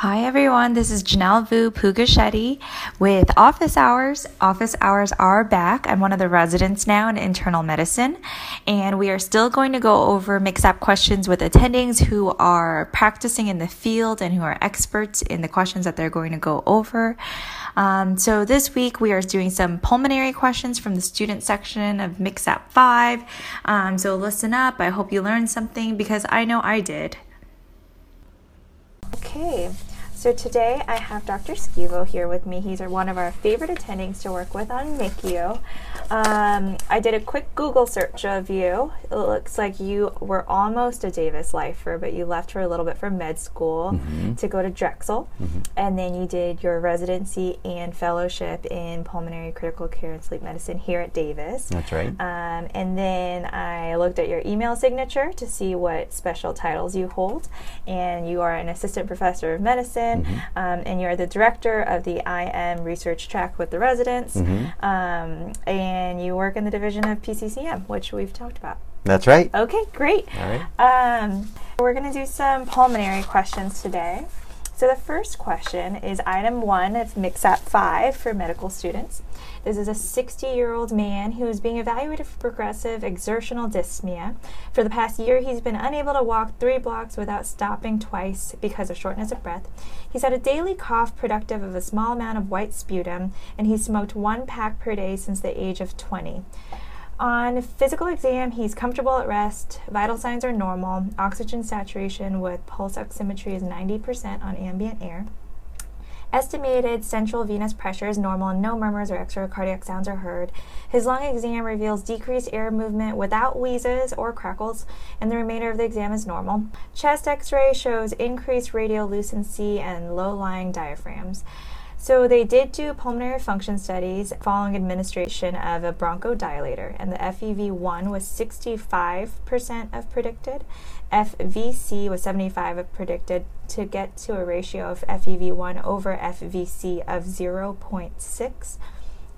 Hi everyone, this is Janelle Vu Pugachetti with Office Hours. Office Hours are back. I'm one of the residents now in internal medicine, and we are still going to go over MKSAP questions with attendings who are practicing in the field and who are experts in the questions that they're going to go over. Um, so this week we are doing some pulmonary questions from the student section of MKSAP 5. Um, so listen up. I hope you learned something because I know I did. Okay, so today I have Dr. Schiavo here with me. He's one of our favorite attendings to work with on MICU. Um, I did a quick Google search of you. It looks like you were almost a Davis lifer, but you left for a little bit for med school mm-hmm. to go to Drexel. Mm-hmm. And then you did your residency and fellowship in pulmonary critical care and sleep medicine here at Davis. That's right. Um, and then I looked at your email signature to see what special titles you hold. And you are an assistant professor of medicine mm-hmm. um, and you're the director of the IM research track with the residents, mm-hmm. um, and you work in the division of PCCM, which we've talked about. That's right. Okay, great. All right. Um, we're going to do some pulmonary questions today. So the first question is item one of MKSAP 5 for medical students. This is a 60 year old man who is being evaluated for progressive exertional dyspnea. For the past year, he's been unable to walk three blocks without stopping twice because of shortness of breath. He's had a daily cough productive of a small amount of white sputum, and he's smoked one pack per day since the age of 20. On physical exam, he's comfortable at rest, vital signs are normal, oxygen saturation with pulse oximetry is 90% on ambient air. Estimated central venous pressure is normal and no murmurs or extra cardiac sounds are heard. His lung exam reveals decreased air movement without wheezes or crackles, and the remainder of the exam is normal. Chest x ray shows increased radiolucency and low lying diaphragms. So they did do pulmonary function studies following administration of a bronchodilator, and the FEV1 was 65% of predicted. FVC was 75 predicted to get to a ratio of FEV1 over FVC of 0.6.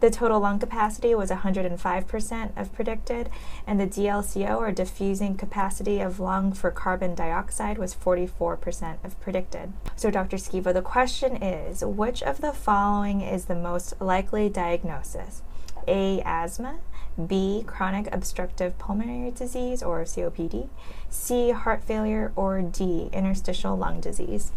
The total lung capacity was 105% of predicted, and the DLCO, or diffusing capacity of lung for carbon dioxide, was 44% of predicted. So, Dr. Schiavo, the question is which of the following is the most likely diagnosis? A. Asthma, B. Chronic obstructive pulmonary disease or COPD, C. Heart failure, or D. Interstitial lung disease.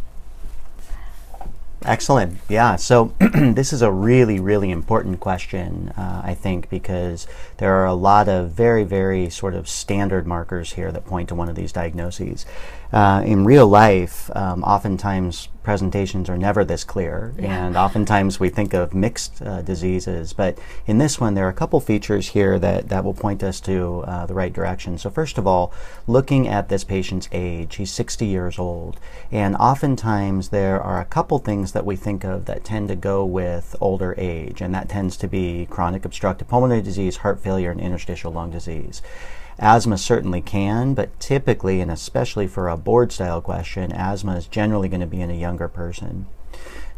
Excellent. Yeah. So this is a really, really important question, uh, I think, because there are a lot of very, very sort of standard markers here that point to one of these diagnoses. Uh, in real life, um, oftentimes presentations are never this clear, yeah. and oftentimes we think of mixed uh, diseases. But in this one, there are a couple features here that, that will point us to uh, the right direction. So, first of all, looking at this patient's age, he's 60 years old, and oftentimes there are a couple things that we think of that tend to go with older age, and that tends to be chronic obstructive pulmonary disease, heart failure, and interstitial lung disease. Asthma certainly can, but typically, and especially for a board style question, asthma is generally going to be in a younger person.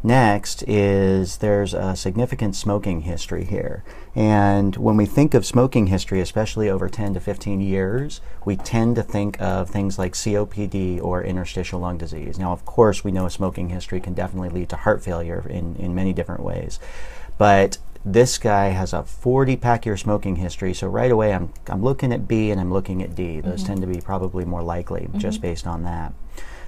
Next is there's a significant smoking history here. And when we think of smoking history, especially over 10 to 15 years, we tend to think of things like COPD or interstitial lung disease. Now, of course, we know a smoking history can definitely lead to heart failure in, in many different ways. But this guy has a 40 pack year smoking history, so right away I'm, I'm looking at B and I'm looking at D. Those mm-hmm. tend to be probably more likely mm-hmm. just based on that.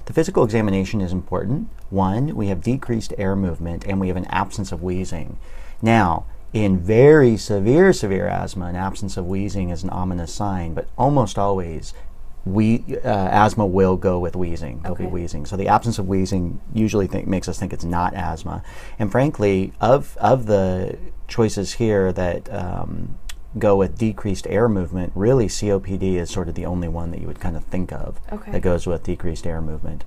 The physical examination is important. One, we have decreased air movement and we have an absence of wheezing. Now, in very severe, severe asthma, an absence of wheezing is an ominous sign, but almost always we uh, asthma will go with wheezing. There'll okay. be wheezing. So the absence of wheezing usually think, makes us think it's not asthma. And frankly, of of the choices here that um, go with decreased air movement, really COPD is sort of the only one that you would kind of think of okay. that goes with decreased air movement.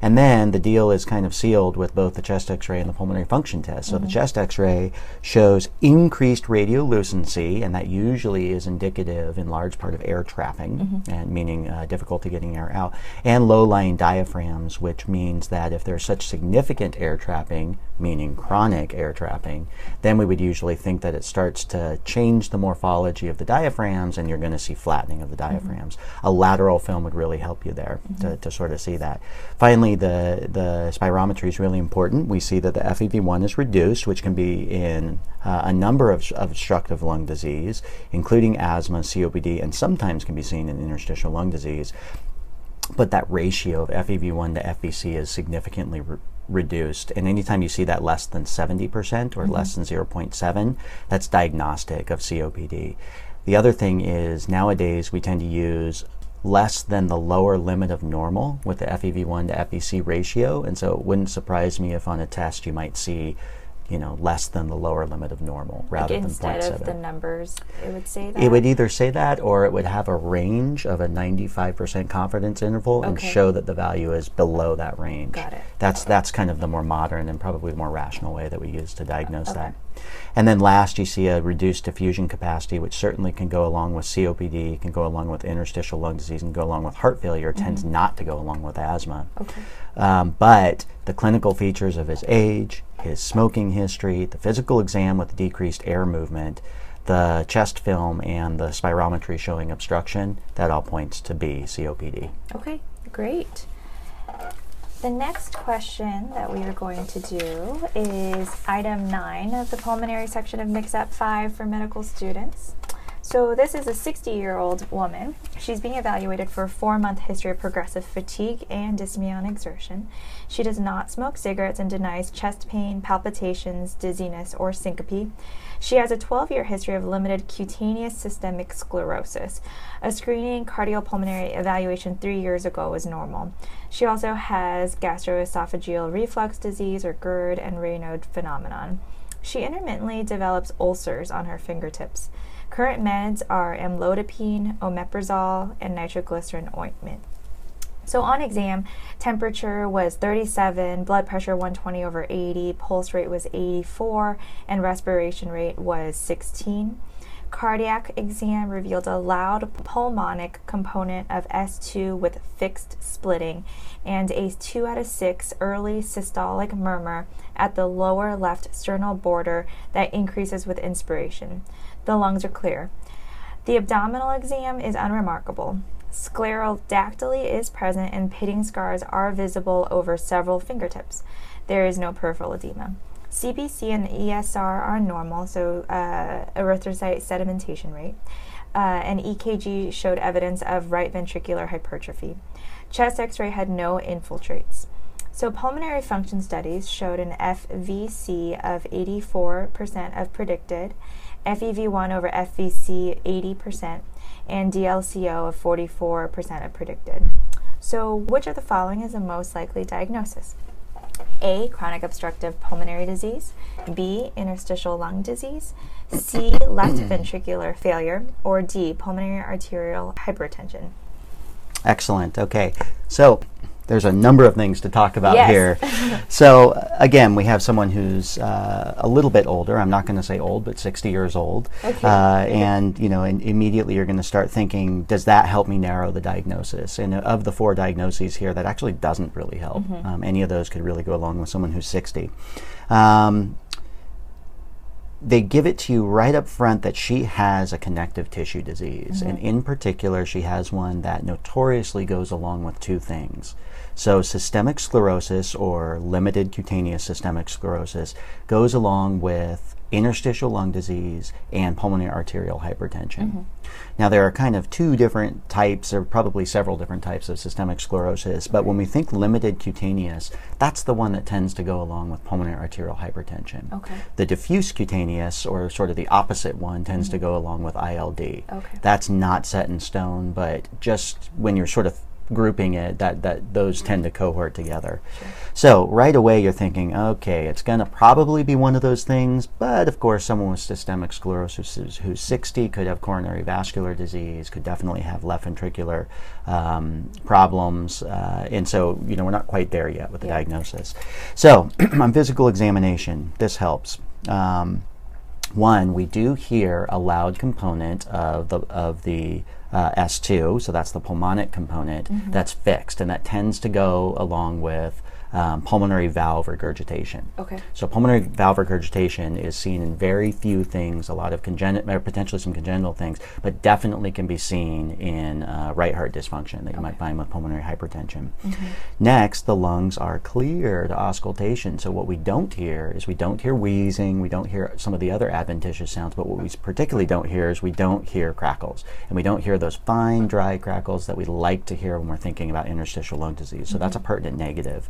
And then the deal is kind of sealed with both the chest x ray and the pulmonary function test. So mm-hmm. the chest x ray shows increased radiolucency, and that usually is indicative in large part of air trapping, mm-hmm. and meaning uh, difficulty getting air out, and low lying diaphragms, which means that if there's such significant air trapping, meaning chronic air trapping, then we would usually think that it starts to change the morphology of the diaphragms and you're going to see flattening of the diaphragms. Mm-hmm. A lateral film would really help you there mm-hmm. to, to sort of see that. Finally, the, the spirometry is really important. We see that the FEV1 is reduced, which can be in uh, a number of, of, obstructive lung disease, including asthma, COPD, and sometimes can be seen in interstitial lung disease. But that ratio of FEV1 to FVC is significantly re- reduced. And anytime you see that less than 70% or mm-hmm. less than 0.7, that's diagnostic of COPD. The other thing is nowadays we tend to use less than the lower limit of normal with the FEV1 to FVC ratio. And so it wouldn't surprise me if on a test you might see you know, less than the lower limit of normal rather like than instead 0.7. of the numbers, it would say that? It would either say that or it would have a range of a 95% confidence interval okay. and show that the value is below that range. Got it. That's, that's kind of the more modern and probably more rational way that we use to diagnose okay. that. And then last, you see a reduced diffusion capacity, which certainly can go along with COPD, can go along with interstitial lung disease, and go along with heart failure, mm-hmm. tends not to go along with asthma. Okay. Um, but the clinical features of his age, his smoking history, the physical exam with decreased air movement, the chest film, and the spirometry showing obstruction, that all points to B, COPD. Okay, great. The next question that we are going to do is item 9 of the pulmonary section of MKSAP 5 for medical students. So, this is a 60 year old woman. She's being evaluated for a four month history of progressive fatigue and dyspnea on exertion. She does not smoke cigarettes and denies chest pain, palpitations, dizziness, or syncope. She has a 12 year history of limited cutaneous systemic sclerosis. A screening cardiopulmonary evaluation three years ago was normal. She also has gastroesophageal reflux disease, or GERD, and Raynaud phenomenon. She intermittently develops ulcers on her fingertips. Current meds are amlodipine, omeprazole, and nitroglycerin ointment. So on exam, temperature was 37, blood pressure 120 over 80, pulse rate was 84, and respiration rate was 16. Cardiac exam revealed a loud pulmonic component of S2 with fixed splitting and a 2 out of 6 early systolic murmur at the lower left sternal border that increases with inspiration. The lungs are clear. The abdominal exam is unremarkable. Sclerodactyly is present and pitting scars are visible over several fingertips. There is no peripheral edema. CBC and ESR are normal, so uh, erythrocyte sedimentation rate. Uh, and EKG showed evidence of right ventricular hypertrophy. Chest x ray had no infiltrates. So, pulmonary function studies showed an FVC of 84% of predicted, FEV1 over FVC 80%, and DLCO of 44% of predicted. So, which of the following is the most likely diagnosis? A. Chronic obstructive pulmonary disease, B. Interstitial lung disease, C. Left ventricular failure, or D. Pulmonary arterial hypertension. Excellent. Okay. So, there's a number of things to talk about yes. here. so again, we have someone who's uh, a little bit older. I'm not going to say old, but 60 years old. Okay. Uh, and you know, and immediately you're going to start thinking, does that help me narrow the diagnosis? And of the four diagnoses here, that actually doesn't really help. Mm-hmm. Um, any of those could really go along with someone who's 60. Um, they give it to you right up front that she has a connective tissue disease. Mm-hmm. And in particular, she has one that notoriously goes along with two things. So, systemic sclerosis or limited cutaneous systemic sclerosis goes along with interstitial lung disease and pulmonary arterial hypertension. Mm-hmm. Now, there are kind of two different types, or probably several different types of systemic sclerosis, but when we think limited cutaneous, that's the one that tends to go along with pulmonary arterial hypertension. Okay. The diffuse cutaneous, or sort of the opposite one, tends mm-hmm. to go along with ILD. Okay. That's not set in stone, but just when you're sort of grouping it that that those tend to cohort together. Sure. So right away you're thinking, okay, it's going to probably be one of those things, but of course someone with systemic sclerosis who's, who's 60 could have coronary vascular disease, could definitely have left ventricular um, problems, uh, and so you know we're not quite there yet with the yeah. diagnosis. So on physical examination, this helps. Um, one, we do hear a loud component of the of the uh, S2, so that's the pulmonic component, mm-hmm. that's fixed, and that tends to go along with um, pulmonary valve regurgitation. Okay. So pulmonary valve regurgitation is seen in very few things, a lot of congenital, potentially some congenital things, but definitely can be seen in uh, right heart dysfunction that you might find with pulmonary hypertension. Mm-hmm. Next, the lungs are clear to auscultation. So what we don't hear is we don't hear wheezing, we don't hear some of the other adventitious sounds, but what we particularly don't hear is we don't hear crackles. And we don't hear those fine, dry crackles that we like to hear when we're thinking about interstitial lung disease. So that's a pertinent negative.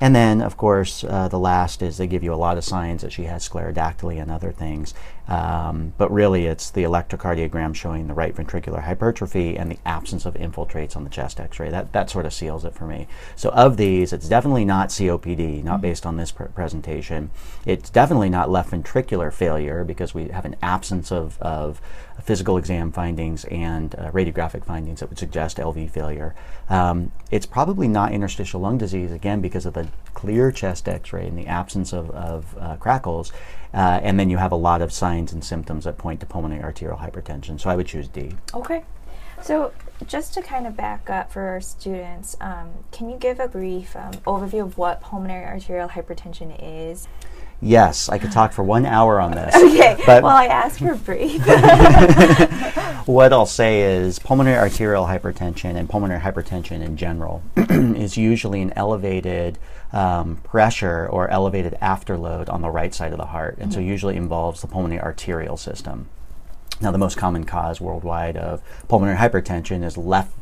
And then, of course, uh, the last is they give you a lot of signs that she has sclerodactyly and other things. Um, but really, it's the electrocardiogram showing the right ventricular hypertrophy and the absence of infiltrates on the chest x ray. That, that sort of seals it for me. So, of these, it's definitely not COPD, not based on this pr- presentation. It's definitely not left ventricular failure because we have an absence of, of physical exam findings and uh, radiographic findings that would suggest LV failure. Um, it's probably not interstitial lung disease, again, because of the clear chest x ray in the absence of, of uh, crackles. Uh, and then you have a lot of signs and symptoms that point to pulmonary arterial hypertension. So I would choose D. Okay. So, just to kind of back up for our students, um, can you give a brief um, overview of what pulmonary arterial hypertension is? Yes, I could talk for one hour on this. Okay. But well, I asked for a brief. what I'll say is pulmonary arterial hypertension and pulmonary hypertension in general is usually an elevated um, pressure or elevated afterload on the right side of the heart, and so usually involves the pulmonary arterial system. Now, the most common cause worldwide of pulmonary hypertension is left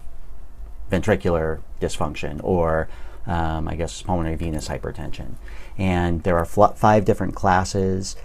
ventricular dysfunction or um, I guess pulmonary venous hypertension. And there are five different classes.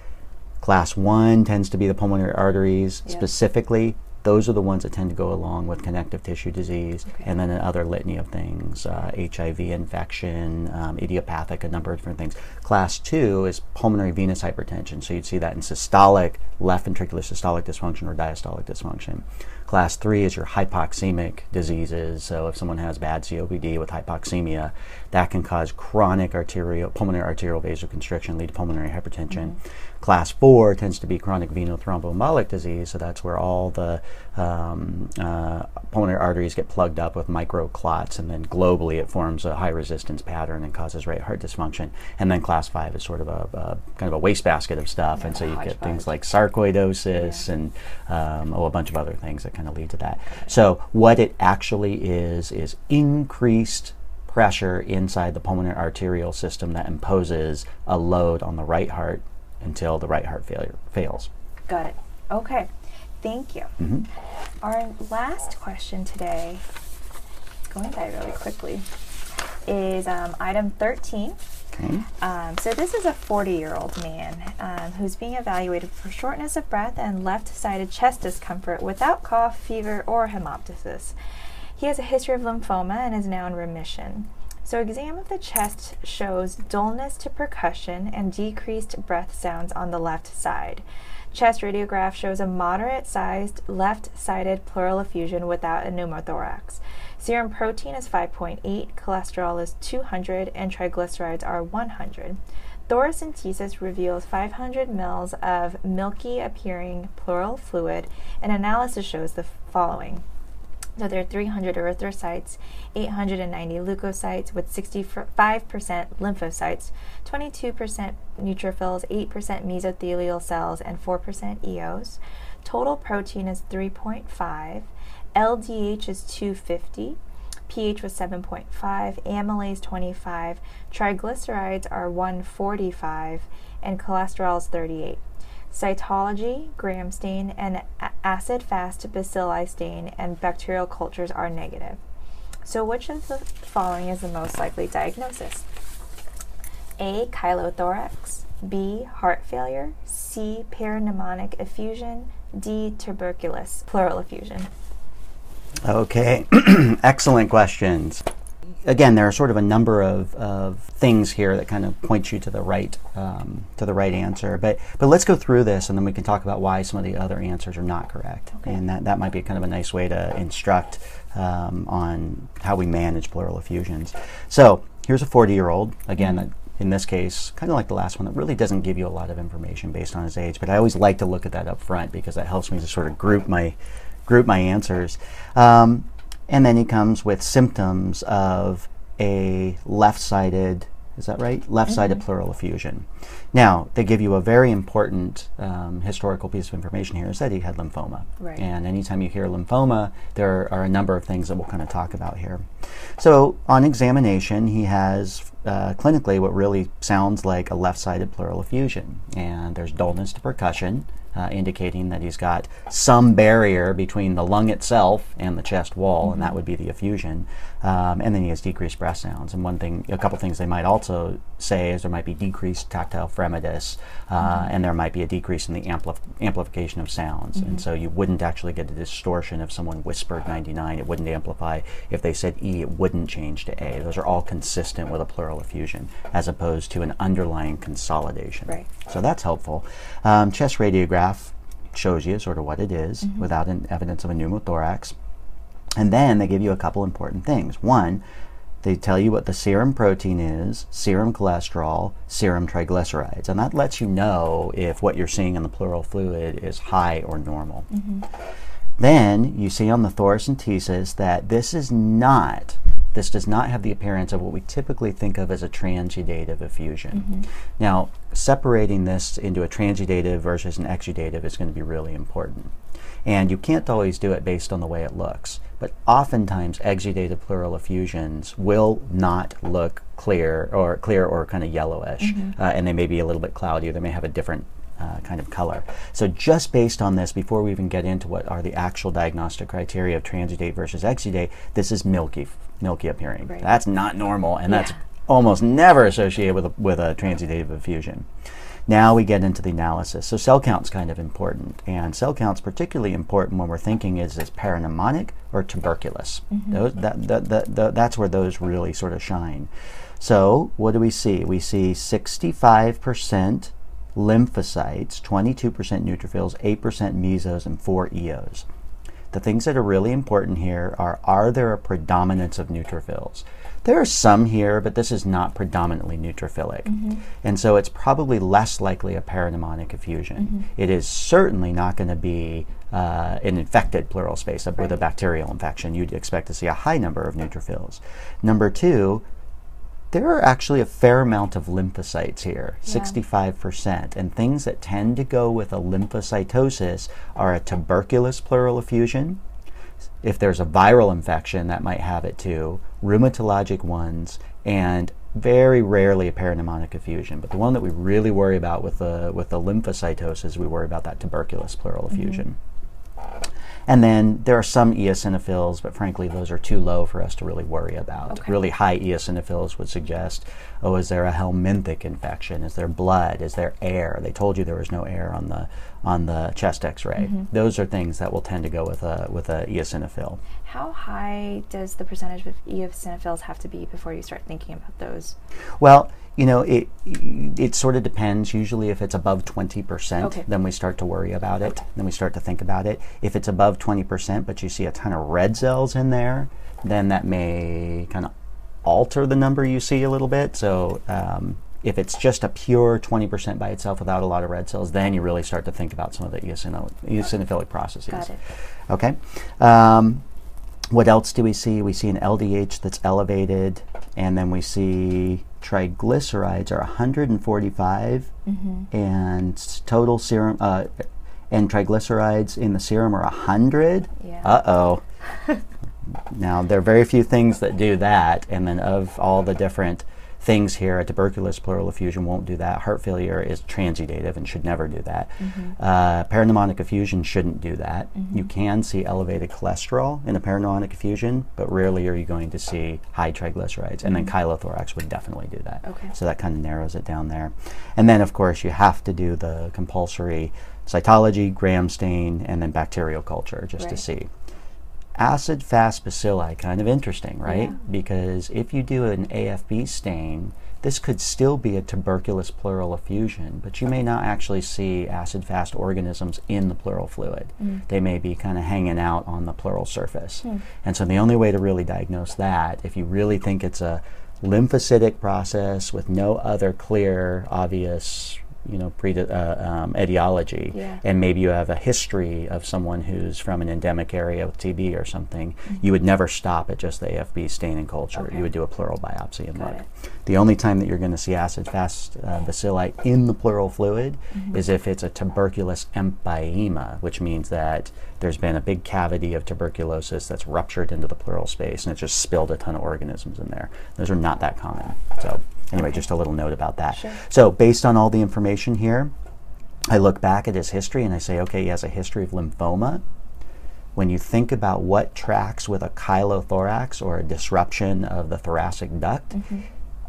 Class one tends to be the pulmonary arteries. Yeah. Specifically, those are the ones that tend to go along with connective tissue disease, Okay. and then another litany of things uh, HIV infection, um, idiopathic, a number of different things. Class two is pulmonary venous hypertension. So you'd see that in systolic, left ventricular systolic dysfunction or diastolic dysfunction. Class three is your hypoxemic diseases. So if someone has bad COPD with hypoxemia, that can cause chronic arterial, pulmonary arterial vasoconstriction, lead to pulmonary hypertension. Class four tends to be chronic venous thromboembolic disease. So that's where all the um, uh, pulmonary arteries get plugged up with microclots, and then globally it forms a high resistance pattern and causes right heart dysfunction. And then class five is sort of a, a kind of a wastebasket of stuff, and so you get things like sarcoidosis and um, oh, a bunch of other things that kind of lead to that. So what it actually is is increased pressure inside the pulmonary arterial system that imposes a load on the right heart until the right heart failure fails. Got it. Okay. Thank you. Mhm. Our last question today, going by really quickly, is um, item 13. Okay. Um, so this is a 40-year-old man um, who's being evaluated for shortness of breath and left-sided chest discomfort without cough, fever, or hemoptysis. He has a history of lymphoma and is now in remission. So exam of the chest shows dullness to percussion and decreased breath sounds on the left side. Chest radiograph shows a moderate-sized left-sided pleural effusion without a pneumothorax. Serum protein is 5.8, cholesterol is 200, and triglycerides are 100. Thoracentesis reveals 500 mL of milky appearing pleural fluid, and analysis shows the following. So there are 300 erythrocytes, 890 leukocytes with 65% lymphocytes, 22% neutrophils, 8% mesothelial cells, and 4% EOs. Total protein is 3.5. LDH is 250. pH was 7.5, amylase 25, triglycerides are 145, and cholesterol is 38. Cytology, gram stain, and acid fast bacilli stain and bacterial cultures are negative. So, which of the following is the most likely diagnosis? A. Chylothorax. B. Heart failure. C. Parapneumonic effusion. D. Tuberculous pleural effusion. Okay, excellent questions. Again, there are sort of a number of, of things here that kind of point you to the right um, to the right answer. But but let's go through this, and then we can talk about why some of the other answers are not correct. Okay. And that, that might be kind of a nice way to instruct um, on how we manage pleural effusions. So here's a 40 year old. Again, that in this case, kind of like the last one, that really doesn't give you a lot of information based on his age. But I always like to look at that up front because that helps me to sort of group my group my answers. Um, and then he comes with symptoms of a left-sided Is that right? Left-sided Mm-hmm. pleural effusion. Now they give you a very important um, historical piece of information here: is that he had lymphoma. Right. And anytime you hear lymphoma, there are a number of things that we'll kind of talk about here. So on examination, he has uh, clinically what really sounds like a left-sided pleural effusion, and there's dullness to percussion. Uh, indicating that he's got some barrier between the lung itself and the chest wall, and that would be the effusion. Um, and then he has decreased breath sounds. And one thing, a couple things they might also say is there might be decreased tactile fremitus, uh, and there might be a decrease in the ampli- amplification of sounds. And so you wouldn't actually get a distortion if someone whispered 99. It wouldn't amplify. If they said E, it wouldn't change to A. Those are all consistent with a pleural effusion, as opposed to an underlying consolidation. Right. So that's helpful. Um, chest radiograph shows you sort of what it is mm-hmm. without an evidence of a pneumothorax. And then they give you a couple important things. One, they tell you what the serum protein is, serum cholesterol, serum triglycerides. And that lets you know if what you're seeing in the pleural fluid is high or normal. Mm-hmm. Then you see on the thoracentesis that this is not, this does not have the appearance of what we typically think of as a transudative effusion. Now, separating this into a transudative versus an exudative is going to be really important. And you can't always do it based on the way it looks, but oftentimes exudative pleural effusions will not look clear or clear or kind of yellowish, uh, and they may be a little bit cloudy or they may have a different uh, kind of color. So just based on this, before we even get into what are the actual diagnostic criteria of transudate versus exudate, this is milky, milky appearing. Right. That's not normal, and that's almost never associated with a, with a transudative effusion. Now we get into the analysis. So cell count's kind of important, and cell count's particularly important when we're thinking is this parapneumonic or tuberculous. Those, that, that, that, that- that's where those really sort of shine. So what do we see? We see 65% lymphocytes, 22% neutrophils, 8% mesos, and 4 eos. The things that are really important here are are there a predominance of neutrophils? There are some here, but this is not predominantly neutrophilic. And so it's probably less likely a parapneumonic effusion. It is certainly not going to be uh, an infected pleural space with a bacterial infection. You'd expect to see a high number of neutrophils. Number two, there are actually a fair amount of lymphocytes here, Yeah. 65%. And things that tend to go with a lymphocytosis are a tuberculous pleural effusion. If there's a viral infection, that might have it too, rheumatologic ones, and very rarely a parapneumonic effusion. But the one that we really worry about with the, with the lymphocytosis, we worry about that tuberculous pleural mm-hmm. effusion. And then there are some eosinophils, but frankly, those are too low for us to really worry about. Okay. Really high eosinophils would suggest, oh, is there a helminthic infection? Is there blood? Is there air? They told you there was no air on the on the chest X-ray. Mm-hmm. Those are things that will tend to go with a with a eosinophil. How high does the percentage of eosinophils have to be before you start thinking about those? Well, you know, it it sort of depends. Usually, if it's above twenty percent, Okay. then we start to worry about it. Then we start to think about it. If it's above twenty percent, but you see a ton of red cells in there, then that may kind of alter the number you see a little bit. So. Um, if it's just a pure 20% by itself without a lot of red cells, then you really start to think about some of the eosinophilic processes. Got it. Okay. Um, what else do we see? We see an LDH that's elevated, and then we see triglycerides are 145, and total serum uh, and triglycerides in the serum are 100. Yeah. Uh oh. now there are very few things that do that, and then of all the different things here, a tuberculous pleural effusion won't do that. Heart failure is transudative and should never do that. Mm-hmm. Uh, parapneumonic effusion shouldn't do that. You mm-hmm. can see elevated cholesterol in a parapneumonic effusion, but rarely are you going to see high triglycerides. And then mm-hmm. chylothorax would definitely do that. Okay. So that kind of narrows it down there. And then, of course, you have to do the compulsory cytology, gram stain, and then bacterial culture just to see acid fast bacilli kind of interesting right? Yeah. because if you do an afb stain this could still be a tuberculous pleural effusion but you may not actually see acid fast organisms in the pleural fluid. Mm. They may be kind of hanging out on the pleural surface. Hmm. And so the only way to really diagnose that if you really think it's a lymphocytic process with no other clear obvious you know, pre- uh, um, etiology, Yeah. and maybe you have a history of someone who's from an endemic area with TB or something, you would never stop at just the AFB stain and culture. Mm-hmm. Okay. You would do a pleural biopsy and Got look. it. The only time that you're going to see acid fast uh, bacilli in the pleural fluid Mm-hmm. is if it's a tuberculous empyema, which means that there's been a big cavity of tuberculosis that's ruptured into the pleural space and it just spilled a ton of organisms in there. Those are not that common. So, anyway, just a little note about that. Sure. So, based on all the information here, I look back at his history and I say, okay, he has a history of lymphoma. When you think about what tracks with a chylothorax or a disruption of the thoracic duct, mm-hmm.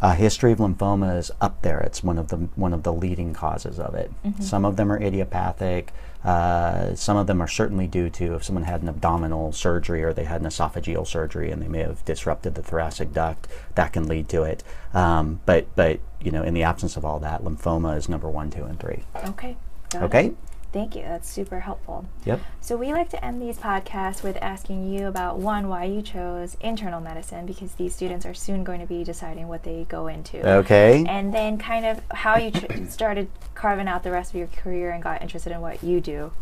a history of lymphoma is up there. It's one of the one of the leading causes of it. Mm-hmm. Some of them are idiopathic. Uh, some of them are certainly due to if someone had an abdominal surgery or they had an esophageal surgery and they may have disrupted the thoracic duct. That can lead to it. Um, but but you know, in the absence of all that, lymphoma is number one, two, and three. Okay. got it. Thank you. That's super helpful. Yep. So we like to end these podcasts with asking you about one, why you chose internal medicine, because these students are soon going to be deciding what they go into. Okay. And then kind of how you started carving out the rest of your career and got interested in what you do.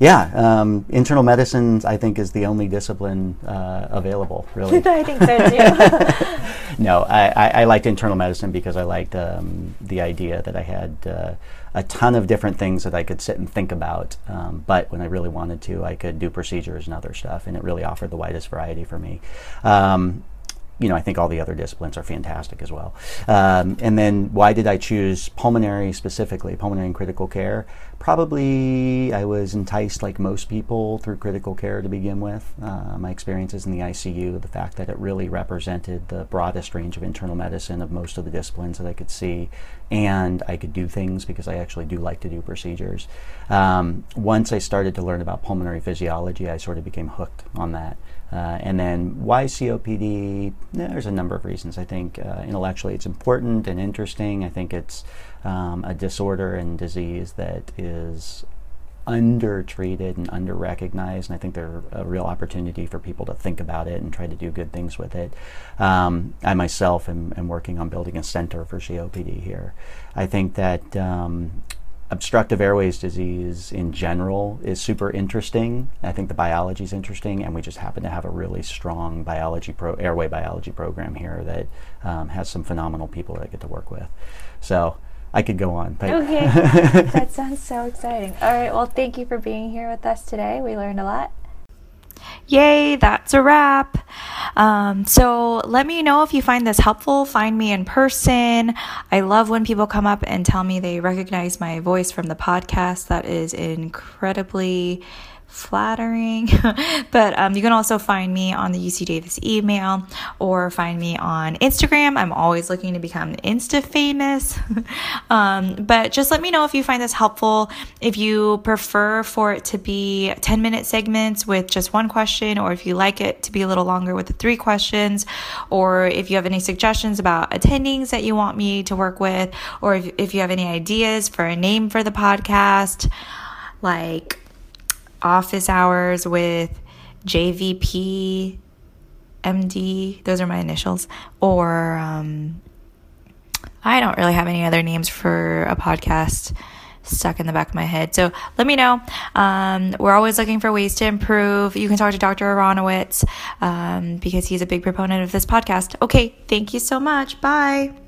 Yeah, um, internal medicine, I think, is the only discipline uh, available, really. I think so too. no, I, I, I liked internal medicine because I liked um, the idea that I had uh, a ton of different things that I could sit and think about. Um, but when I really wanted to, I could do procedures and other stuff, and it really offered the widest variety for me. Um, you know, I think all the other disciplines are fantastic as well. Um, and then why did I choose pulmonary specifically, pulmonary and critical care? Probably I was enticed, like most people, through critical care to begin with. Uh, my experiences in the ICU, the fact that it really represented the broadest range of internal medicine of most of the disciplines that I could see, and I could do things because I actually do like to do procedures. Um, once I started to learn about pulmonary physiology, I sort of became hooked on that. Uh, and then why COPD? There's a number of reasons. I think uh, intellectually it's important and interesting. I think it's um, a disorder and disease that is undertreated and under-recognized, and I think there's a real opportunity for people to think about it and try to do good things with it. Um, I myself am, am working on building a center for COPD here. I think that um, obstructive airways disease in general is super interesting. I think the biology is interesting, and we just happen to have a really strong biology pro airway biology program here that um, has some phenomenal people that I get to work with. So I could go on. But okay. that sounds so exciting. All right. Well, thank you for being here with us today. We learned a lot. Yay, that's a wrap. Um, so let me know if you find this helpful. Find me in person. I love when people come up and tell me they recognize my voice from the podcast. That is incredibly flattering. but um, you can also find me on the UC Davis email or find me on Instagram. I'm always looking to become Insta famous. um, but just let me know if you find this helpful. If you prefer for it to be 10 minute segments with just one question, or if you like it to be a little longer with the three questions, or if you have any suggestions about attendings that you want me to work with, or if, if you have any ideas for a name for the podcast, like office hours with JVP MD. Those are my initials. Or um, I don't really have any other names for a podcast stuck in the back of my head. So let me know. Um, we're always looking for ways to improve. You can talk to Dr. Aronowitz um, because he's a big proponent of this podcast. Okay, thank you so much. Bye.